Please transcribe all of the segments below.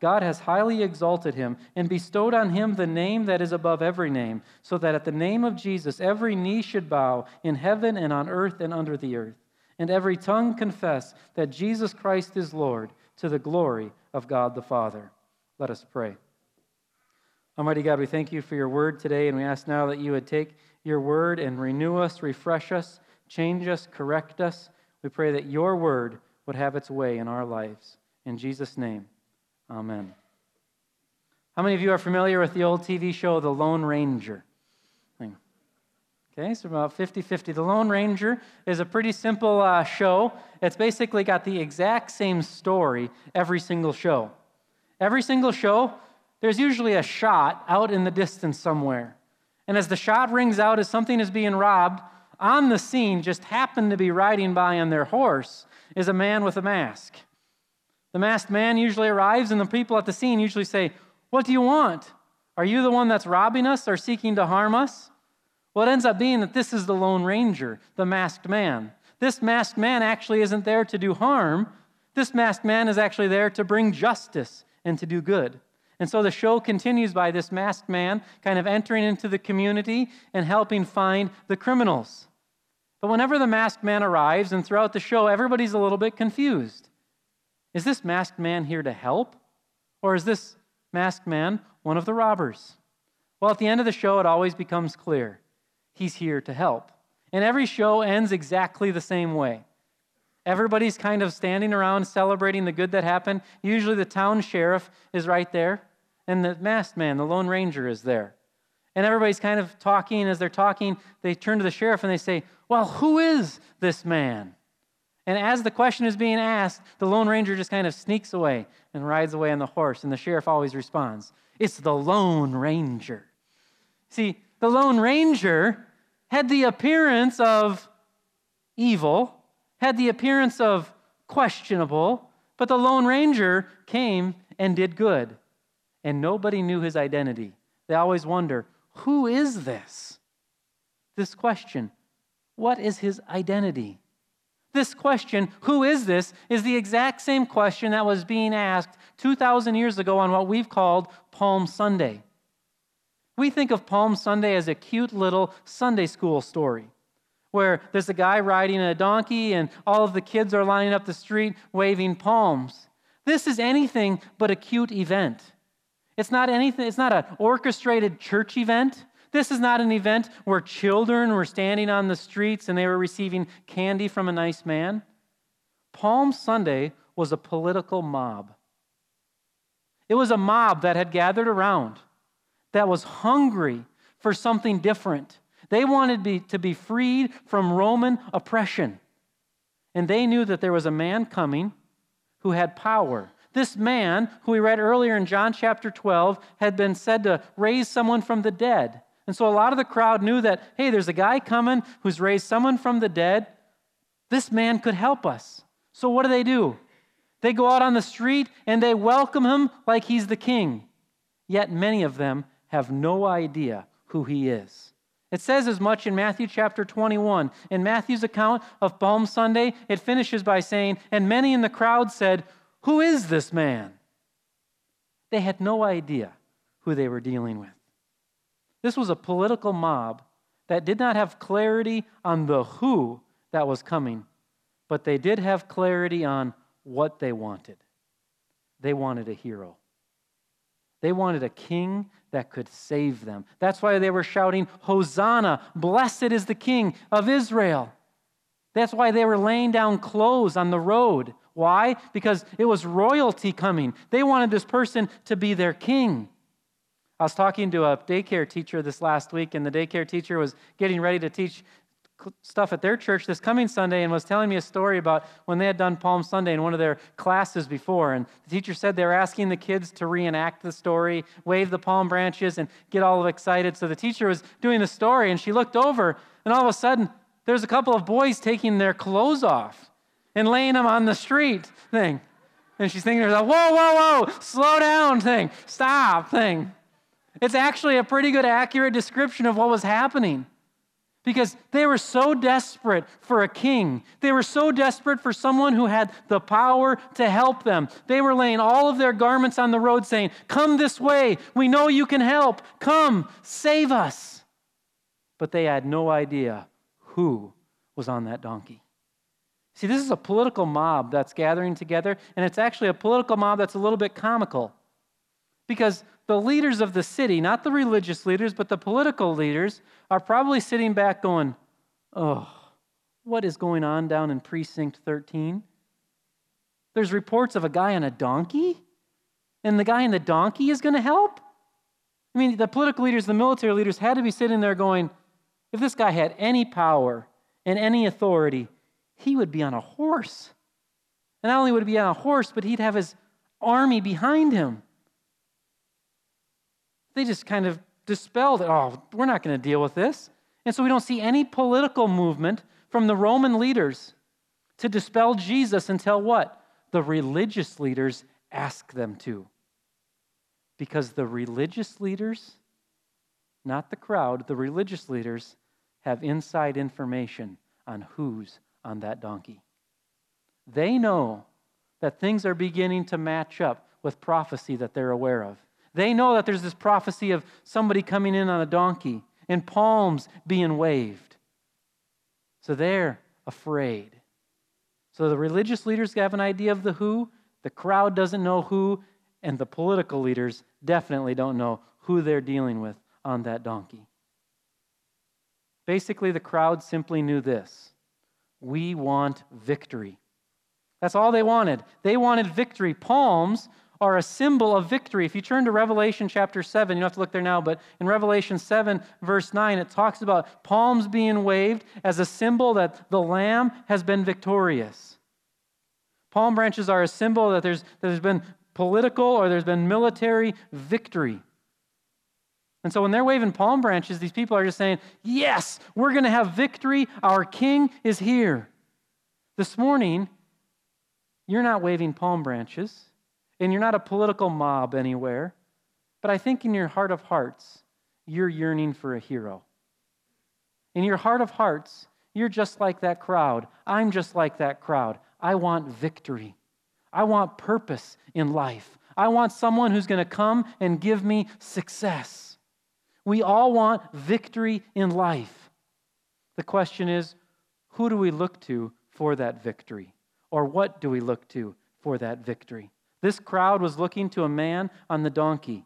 God has highly exalted him and bestowed on him the name that is above every name, so that at the name of Jesus every knee should bow in heaven and on earth and under the earth and every tongue confess that Jesus Christ is Lord to the glory of God the Father. Let us pray. Almighty God, we thank you for your word today, and we ask now that you would take your word and renew us, refresh us, change us, correct us. We pray that your word would have its way in our lives. In Jesus' name, amen. How many of you are familiar with the old TV show, The Lone Ranger? Okay, so about 50 50. The Lone Ranger is a pretty simple uh, show. It's basically got the exact same story every single show. Every single show, there's usually a shot out in the distance somewhere. And as the shot rings out as something is being robbed, on the scene, just happened to be riding by on their horse, is a man with a mask. The masked man usually arrives, and the people at the scene usually say, What do you want? Are you the one that's robbing us or seeking to harm us? Well, it ends up being that this is the Lone Ranger, the masked man. This masked man actually isn't there to do harm. This masked man is actually there to bring justice and to do good. And so the show continues by this masked man kind of entering into the community and helping find the criminals. But whenever the masked man arrives, and throughout the show, everybody's a little bit confused. Is this masked man here to help? Or is this masked man one of the robbers? Well, at the end of the show, it always becomes clear. He's here to help. And every show ends exactly the same way. Everybody's kind of standing around celebrating the good that happened. Usually the town sheriff is right there, and the masked man, the Lone Ranger, is there. And everybody's kind of talking. As they're talking, they turn to the sheriff and they say, Well, who is this man? And as the question is being asked, the Lone Ranger just kind of sneaks away and rides away on the horse. And the sheriff always responds, It's the Lone Ranger. See, the Lone Ranger had the appearance of evil, had the appearance of questionable, but the Lone Ranger came and did good. And nobody knew his identity. They always wonder who is this? This question what is his identity? This question, who is this, is the exact same question that was being asked 2,000 years ago on what we've called Palm Sunday. We think of Palm Sunday as a cute little Sunday school story where there's a guy riding a donkey and all of the kids are lining up the street waving palms. This is anything but a cute event. It's not anything, it's not an orchestrated church event. This is not an event where children were standing on the streets and they were receiving candy from a nice man. Palm Sunday was a political mob. It was a mob that had gathered around that was hungry for something different. They wanted to be, to be freed from Roman oppression. And they knew that there was a man coming who had power. This man, who we read earlier in John chapter 12, had been said to raise someone from the dead. And so a lot of the crowd knew that, hey, there's a guy coming who's raised someone from the dead. This man could help us. So what do they do? They go out on the street and they welcome him like he's the king. Yet many of them have no idea who he is. It says as much in Matthew chapter 21. In Matthew's account of Palm Sunday, it finishes by saying, And many in the crowd said, Who is this man? They had no idea who they were dealing with. This was a political mob that did not have clarity on the who that was coming, but they did have clarity on what they wanted. They wanted a hero. They wanted a king that could save them. That's why they were shouting, Hosanna, blessed is the King of Israel. That's why they were laying down clothes on the road. Why? Because it was royalty coming. They wanted this person to be their king. I was talking to a daycare teacher this last week, and the daycare teacher was getting ready to teach stuff at their church this coming Sunday and was telling me a story about when they had done Palm Sunday in one of their classes before. And the teacher said they were asking the kids to reenact the story, wave the palm branches, and get all excited. So the teacher was doing the story, and she looked over, and all of a sudden, there's a couple of boys taking their clothes off and laying them on the street thing. And she's thinking to herself, whoa, whoa, whoa, slow down thing, stop thing. It's actually a pretty good, accurate description of what was happening because they were so desperate for a king. They were so desperate for someone who had the power to help them. They were laying all of their garments on the road saying, Come this way. We know you can help. Come, save us. But they had no idea who was on that donkey. See, this is a political mob that's gathering together, and it's actually a political mob that's a little bit comical. Because the leaders of the city, not the religious leaders, but the political leaders, are probably sitting back going, Oh, what is going on down in Precinct 13? There's reports of a guy on a donkey, and the guy on the donkey is going to help? I mean, the political leaders, the military leaders had to be sitting there going, if this guy had any power and any authority, he would be on a horse. And not only would he be on a horse, but he'd have his army behind him they just kind of dispelled it. Oh, we're not going to deal with this. And so we don't see any political movement from the Roman leaders to dispel Jesus until what? The religious leaders ask them to. Because the religious leaders, not the crowd, the religious leaders have inside information on who's on that donkey. They know that things are beginning to match up with prophecy that they're aware of. They know that there's this prophecy of somebody coming in on a donkey and palms being waved. So they're afraid. So the religious leaders have an idea of the who, the crowd doesn't know who, and the political leaders definitely don't know who they're dealing with on that donkey. Basically, the crowd simply knew this we want victory. That's all they wanted. They wanted victory. Palms are a symbol of victory. If you turn to Revelation chapter 7, you don't have to look there now, but in Revelation 7, verse 9, it talks about palms being waved as a symbol that the Lamb has been victorious. Palm branches are a symbol that there's, that there's been political or there's been military victory. And so when they're waving palm branches, these people are just saying, Yes, we're going to have victory. Our king is here. This morning, you're not waving palm branches. And you're not a political mob anywhere, but I think in your heart of hearts, you're yearning for a hero. In your heart of hearts, you're just like that crowd. I'm just like that crowd. I want victory. I want purpose in life. I want someone who's going to come and give me success. We all want victory in life. The question is who do we look to for that victory? Or what do we look to for that victory? This crowd was looking to a man on the donkey.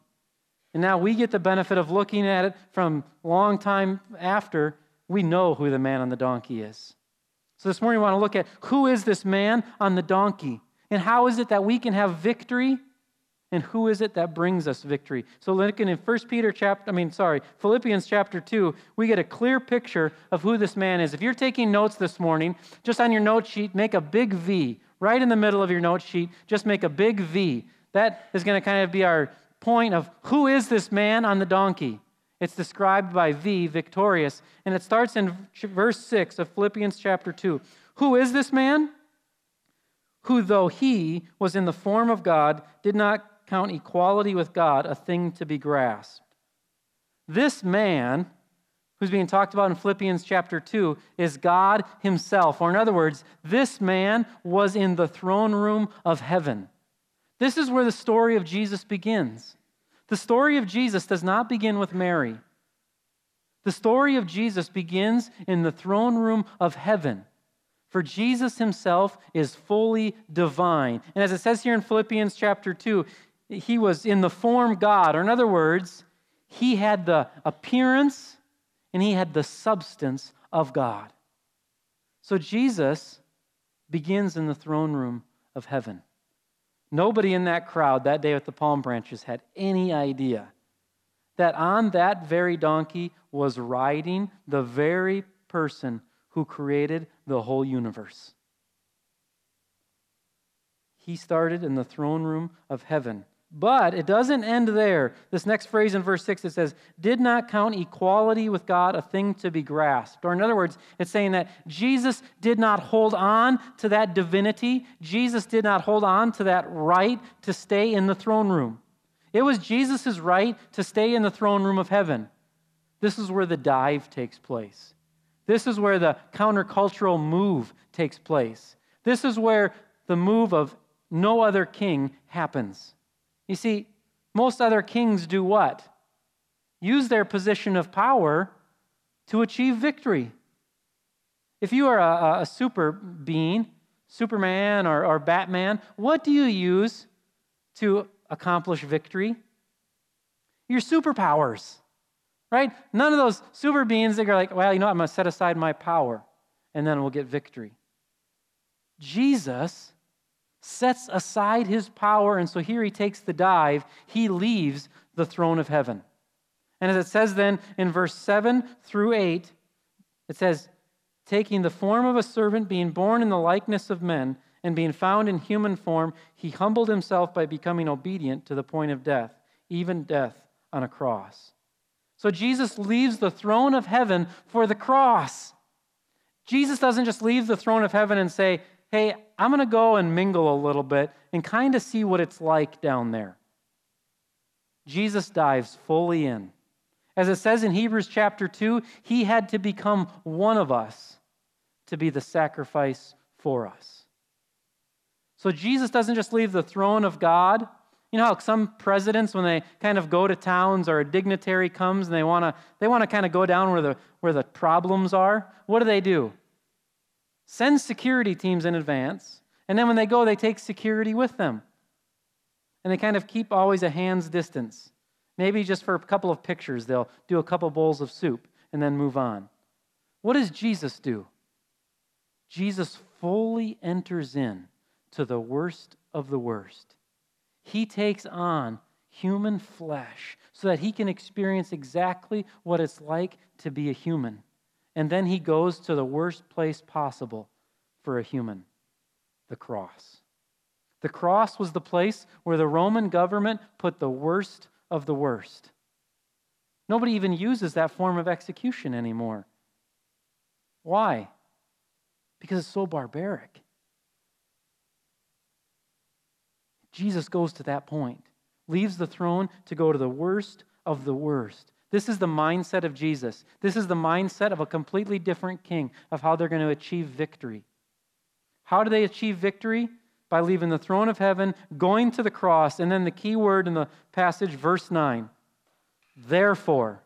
And now we get the benefit of looking at it from long time after we know who the man on the donkey is. So this morning we want to look at who is this man on the donkey and how is it that we can have victory and who is it that brings us victory. So looking in 1 Peter chapter I mean sorry, Philippians chapter 2, we get a clear picture of who this man is. If you're taking notes this morning, just on your note sheet make a big V right in the middle of your note sheet, just make a big V. That is going to kind of be our point of who is this man on the donkey? It's described by V, victorious, and it starts in verse 6 of Philippians chapter 2. Who is this man? Who, though he was in the form of God, did not count equality with God a thing to be grasped. This man who's being talked about in Philippians chapter 2 is God Himself. Or, in other words, this man was in the throne room of heaven. This is where the story of Jesus begins. The story of Jesus does not begin with Mary. The story of Jesus begins in the throne room of heaven. For Jesus himself is fully divine. And as it says here in Philippians chapter 2, he was in the form God, or in other words, He had the appearance and he had the substance of God. So Jesus begins in the throne room of heaven. Nobody in that crowd that day with the palm branches had any idea that on that very donkey was riding the very person who created the whole universe. He started in the throne room of heaven. But it doesn't end there. This next phrase in verse 6 it says, did not count equality with God a thing to be grasped. Or in other words, it's saying that Jesus did not hold on to that divinity. Jesus did not hold on to that right to stay in the throne room. It was Jesus' right to stay in the throne room of heaven. This is where the dive takes place. This is where the countercultural move takes place. This is where the move of no other king happens. You see, most other kings do what? Use their position of power to achieve victory. If you are a, a super being, Superman or, or Batman, what do you use to accomplish victory? Your superpowers, right? None of those super beings that are like, well, you know, I'm going to set aside my power and then we'll get victory. Jesus sets aside his power, and so here he takes the dive. He leaves the throne of heaven. And as it says then in verse 7 through 8, it says, Taking the form of a servant, being born in the likeness of men, and being found in human form, he humbled himself by becoming obedient to the point of death, even death on a cross. So Jesus leaves the throne of heaven for the cross. Jesus doesn't just leave the throne of heaven and say, hey, I'm going to go and mingle a little bit and kind of see what it's like down there. Jesus dives fully in. As it says in Hebrews chapter 2, he had to become one of us to be the sacrifice for us. So Jesus doesn't just leave the throne of God. You know how some presidents, when they kind of go to towns or a dignitary comes and they want to they want to kind of go down where the where the problems are, what do they do? Send security teams in advance, and then when they go, they take security with them. And they kind of keep always a hand's distance. Maybe just for a couple of pictures, they'll do a couple bowls of soup and then move on. What does Jesus do? Jesus fully enters in to the worst of the worst. He takes on human flesh so that he can experience exactly what it's like to be a human. And then he goes to the worst place possible for a human the cross. The cross was the place where the Roman government put the worst of the worst. Nobody even uses that form of execution anymore. Why? Because it's so barbaric. Jesus goes to that point, leaves the throne to go to the worst of the worst. This is the mindset of Jesus. This is the mindset of a completely different king, of how they're going to achieve victory. How do they achieve victory? By leaving the throne of heaven, going to the cross, and then the key word in the passage, verse 9. Therefore,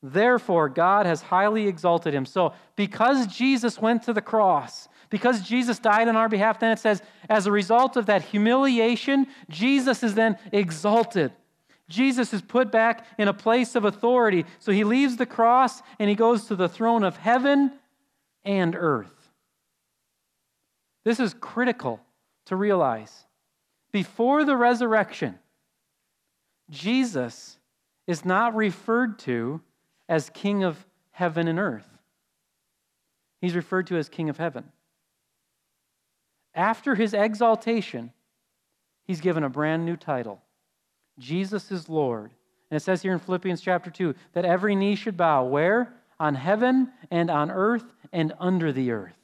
therefore, God has highly exalted him. So, because Jesus went to the cross, because Jesus died on our behalf, then it says, as a result of that humiliation, Jesus is then exalted. Jesus is put back in a place of authority. So he leaves the cross and he goes to the throne of heaven and earth. This is critical to realize. Before the resurrection, Jesus is not referred to as King of heaven and earth. He's referred to as King of heaven. After his exaltation, he's given a brand new title Jesus is Lord. And it says here in Philippians chapter 2 that every knee should bow. Where? On heaven and on earth and under the earth.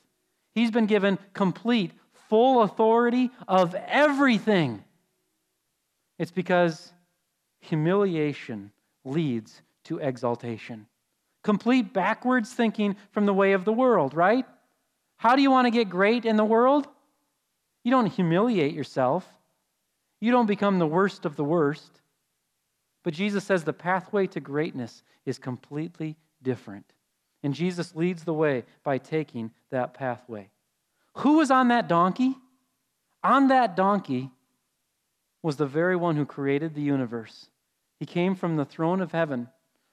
He's been given complete, full authority of everything. It's because humiliation leads to exaltation. Complete backwards thinking from the way of the world, right? How do you want to get great in the world? You don't humiliate yourself. You don't become the worst of the worst. But Jesus says the pathway to greatness is completely different. And Jesus leads the way by taking that pathway. Who was on that donkey? On that donkey was the very one who created the universe. He came from the throne of heaven,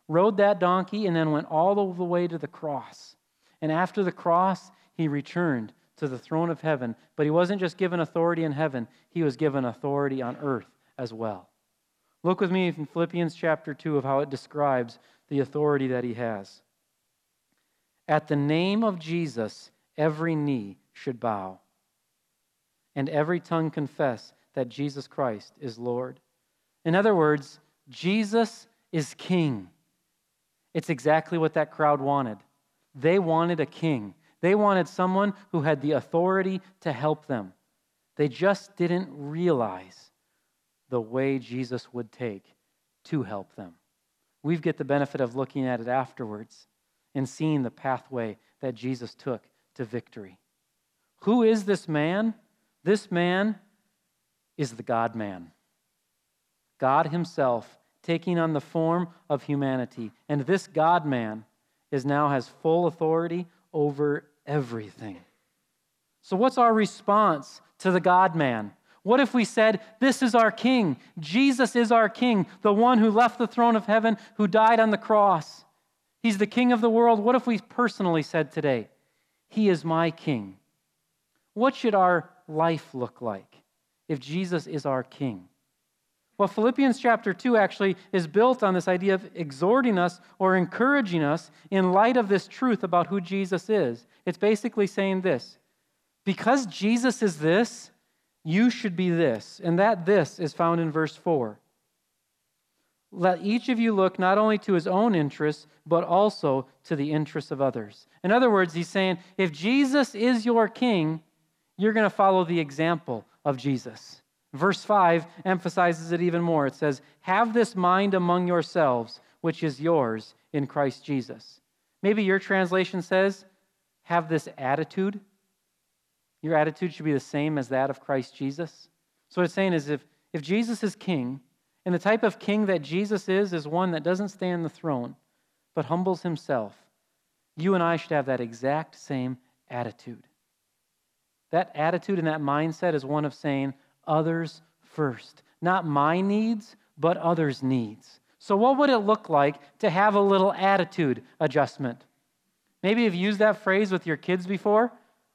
rode that donkey, and then went all the way to the cross. And after the cross, he returned to the throne of heaven. But he wasn't just given authority in heaven, he was given authority on earth as well. Look with me in Philippians chapter 2 of how it describes the authority that he has. At the name of Jesus, every knee should bow, and every tongue confess that Jesus Christ is Lord. In other words, Jesus is king. It's exactly what that crowd wanted. They wanted a king. They wanted someone who had the authority to help them. They just didn't realize the way Jesus would take to help them. We get the benefit of looking at it afterwards and seeing the pathway that Jesus took to victory. Who is this man? This man is the God man. God Himself taking on the form of humanity. And this God man is now has full authority over everything. So, what's our response to the God man? What if we said, This is our King? Jesus is our King, the one who left the throne of heaven, who died on the cross. He's the King of the world. What if we personally said today, He is my King? What should our life look like if Jesus is our King? Well, Philippians chapter 2 actually is built on this idea of exhorting us or encouraging us in light of this truth about who Jesus is. It's basically saying this because Jesus is this, you should be this. And that this is found in verse 4. Let each of you look not only to his own interests, but also to the interests of others. In other words, he's saying if Jesus is your king, you're going to follow the example of Jesus. Verse 5 emphasizes it even more. It says, Have this mind among yourselves, which is yours in Christ Jesus. Maybe your translation says, Have this attitude. Your attitude should be the same as that of Christ Jesus. So what it's saying is if, if Jesus is king, and the type of king that Jesus is, is one that doesn't stay on the throne, but humbles himself, you and I should have that exact same attitude. That attitude and that mindset is one of saying, others first. Not my needs, but others' needs. So, what would it look like to have a little attitude adjustment? Maybe you've used that phrase with your kids before,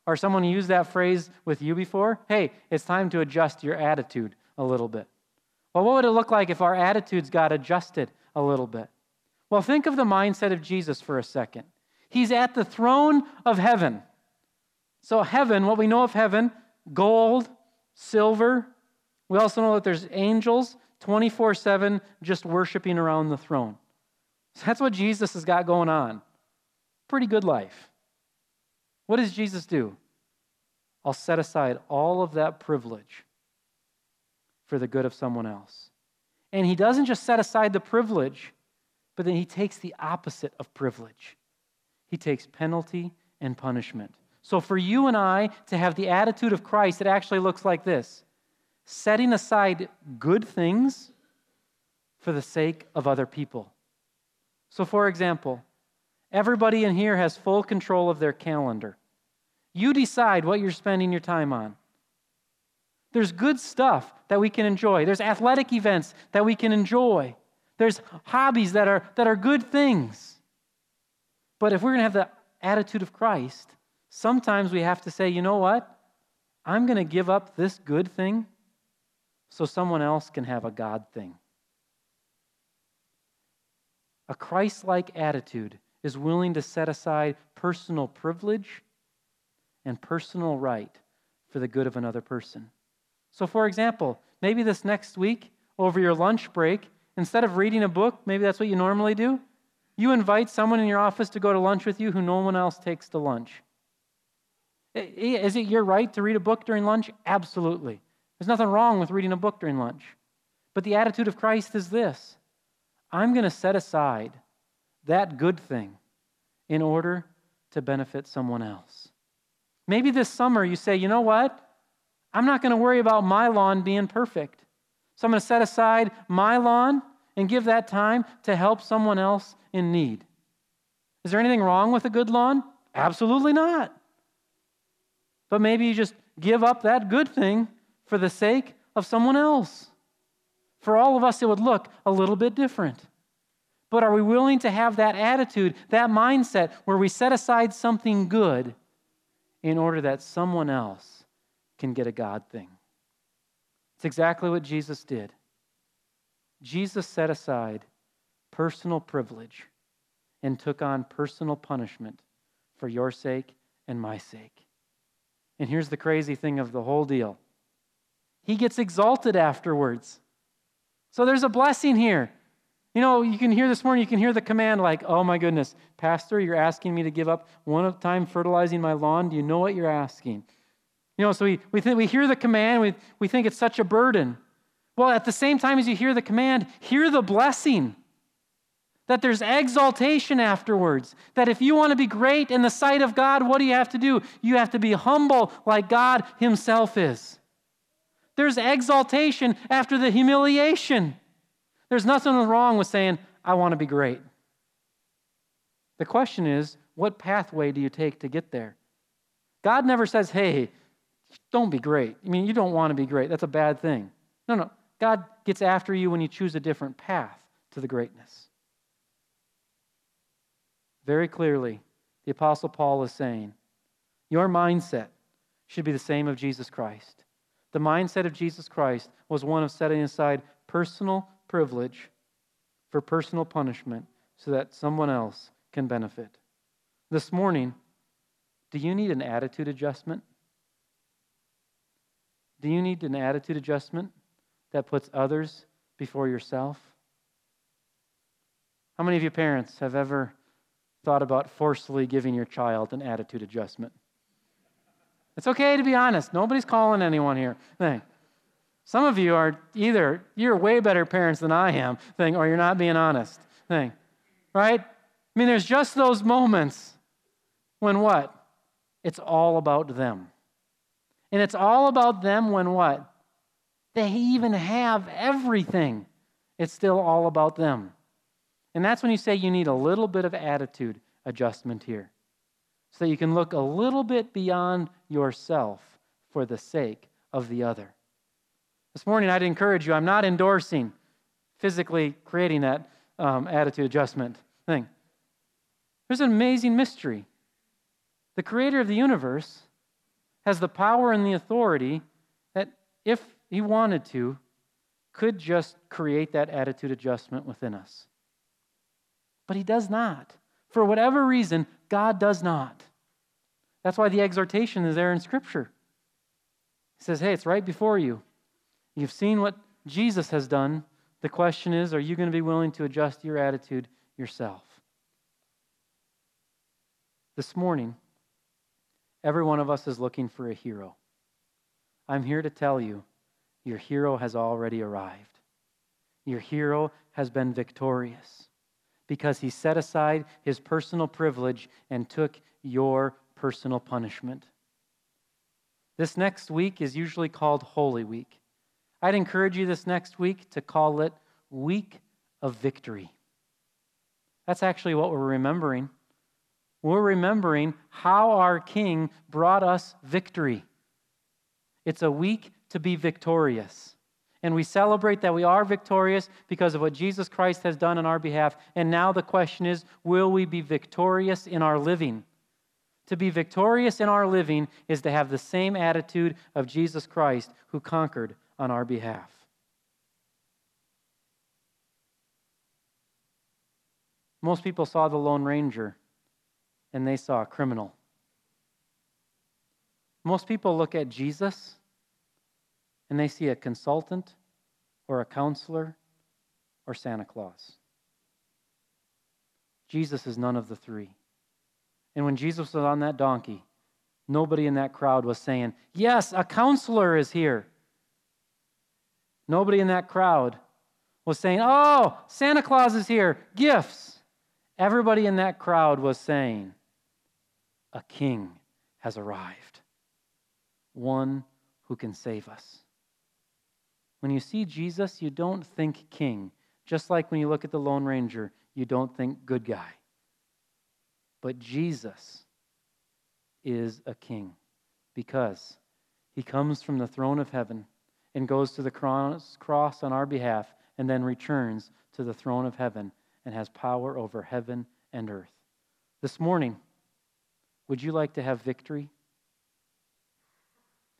or someone used that phrase with you before. Hey, it's time to adjust your attitude a little bit. Well, what would it look like if our attitudes got adjusted a little bit? Well, think of the mindset of Jesus for a second. He's at the throne of heaven. So, heaven, what we know of heaven, gold, silver. We also know that there's angels 24 7 just worshiping around the throne. So that's what Jesus has got going on. Pretty good life. What does Jesus do? I'll set aside all of that privilege for the good of someone else. And he doesn't just set aside the privilege, but then he takes the opposite of privilege. He takes penalty and punishment. So, for you and I to have the attitude of Christ, it actually looks like this setting aside good things for the sake of other people. So, for example, everybody in here has full control of their calendar. You decide what you're spending your time on. There's good stuff that we can enjoy. There's athletic events that we can enjoy. There's hobbies that are, that are good things. But if we're going to have the attitude of Christ, Sometimes we have to say, you know what? I'm going to give up this good thing so someone else can have a God thing. A Christ like attitude is willing to set aside personal privilege and personal right for the good of another person. So, for example, maybe this next week, over your lunch break, instead of reading a book, maybe that's what you normally do, you invite someone in your office to go to lunch with you who no one else takes to lunch. Is it your right to read a book during lunch? Absolutely. There's nothing wrong with reading a book during lunch. But the attitude of Christ is this I'm going to set aside that good thing in order to benefit someone else. Maybe this summer you say, you know what? I'm not going to worry about my lawn being perfect. So I'm going to set aside my lawn and give that time to help someone else in need. Is there anything wrong with a good lawn? Absolutely not. But maybe you just give up that good thing for the sake of someone else, For all of us, it would look a little bit different. But are we willing to have that attitude, that mindset, where we set aside something good in order that someone else can get a God thing? It's exactly what Jesus did. Jesus set aside personal privilege and took on personal punishment for your sake and my sake. And here's the crazy thing of the whole deal He gets exalted afterwards. So there's a blessing here. You know, you can hear this morning, you can hear the command like, oh my goodness, Pastor, you're asking me to give up one time fertilizing my lawn. Do you know what you're asking? You know, so we, we, we hear the command, we, we think it's such a burden. Well, at the same time as you hear the command, hear the blessing. That there's exaltation afterwards. That if you want to be great in the sight of God, what do you have to do? You have to be humble like God Himself is. There's exaltation after the humiliation. There's nothing wrong with saying, I want to be great. The question is, what pathway do you take to get there? God never says, hey, don't be great. I mean, you don't want to be great. That's a bad thing. No, no. God gets after you when you choose a different path to the greatness. Very clearly, the Apostle Paul is saying, your mindset should be the same of Jesus Christ. The mindset of Jesus Christ was one of setting aside personal privilege for personal punishment so that someone else can benefit. This morning, do you need an attitude adjustment? Do you need an attitude adjustment that puts others before yourself? How many of you parents have ever thought about forcefully giving your child an attitude adjustment? It's okay to be honest. Nobody's calling anyone here. Thing. Some of you are either you're way better parents than I am, thing, or you're not being honest. Thing. Right? I mean, there's just those moments when what? It's all about them. And it's all about them when what? They even have everything. It's still all about them. And that's when you say you need a little bit of attitude adjustment here. So that you can look a little bit beyond yourself for the sake of the other. This morning, I'd encourage you, I'm not endorsing physically creating that um, attitude adjustment thing. There's an amazing mystery. The creator of the universe has the power and the authority that, if he wanted to, could just create that attitude adjustment within us. But he does not. For whatever reason, God does not. That's why the exhortation is there in Scripture. He says, hey, it's right before you. You've seen what Jesus has done. The question is, are you going to be willing to adjust your attitude yourself? This morning, every one of us is looking for a hero. I'm here to tell you, your hero has already arrived. Your hero has been victorious because he set aside his personal privilege and took your personal punishment. This next week is usually called Holy Week. I'd encourage you this next week to call it Week of Victory. That's actually what we're remembering. We're remembering how our King brought us victory. It's a week to be victorious. And we celebrate that we are victorious because of what Jesus Christ has done on our behalf. And now the question is will we be victorious in our living? To be victorious in our living is to have the same attitude of Jesus Christ who conquered on our behalf. Most people saw the Lone Ranger and they saw a criminal. Most people look at Jesus and they see a consultant or a counselor or Santa Claus. Jesus is none of the three. And when Jesus was on that donkey, nobody in that crowd was saying, Yes, a counselor is here. Nobody in that crowd was saying, Oh, Santa Claus is here, gifts. Everybody in that crowd was saying, A king has arrived, one who can save us. When you see Jesus, you don't think king, just like when you look at the Lone Ranger, you don't think good guy. But Jesus is a king because he comes from the throne of heaven and goes to the cross, cross on our behalf and then returns to the throne of heaven and has power over heaven and earth. This morning, would you like to have victory?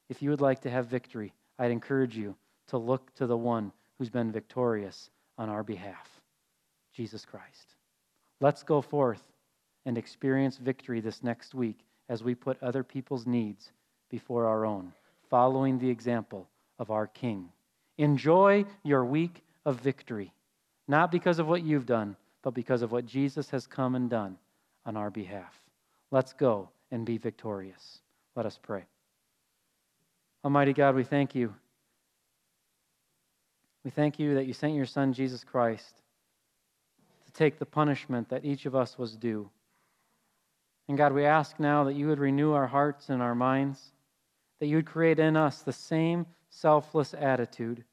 If you would like to have victory, I'd encourage you to look to the one who's been victorious on our behalf, Jesus Christ. Let's go forth and experience victory this next week as we put other people's needs before our own, following the example of our King. Enjoy your week of victory, not because of what you've done, but because of what Jesus has come and done on our behalf. Let's go and be victorious. Let us pray. Almighty God, we thank you. We thank you that you sent your Son, Jesus Christ, to take the punishment that each of us was due. And God, we ask now that you would renew our hearts and our minds, that you would create in us the same selfless attitude.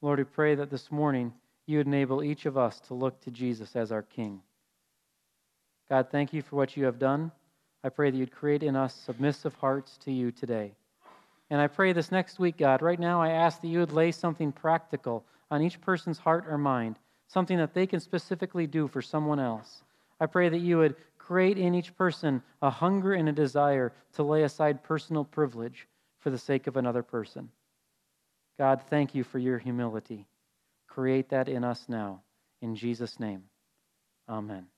Lord, we pray that this morning you would enable each of us to look to Jesus as our King. God, thank you for what you have done. I pray that you'd create in us submissive hearts to you today. And I pray this next week, God, right now I ask that you would lay something practical on each person's heart or mind, something that they can specifically do for someone else. I pray that you would create in each person a hunger and a desire to lay aside personal privilege for the sake of another person. God, thank you for your humility. Create that in us now. In Jesus' name, amen.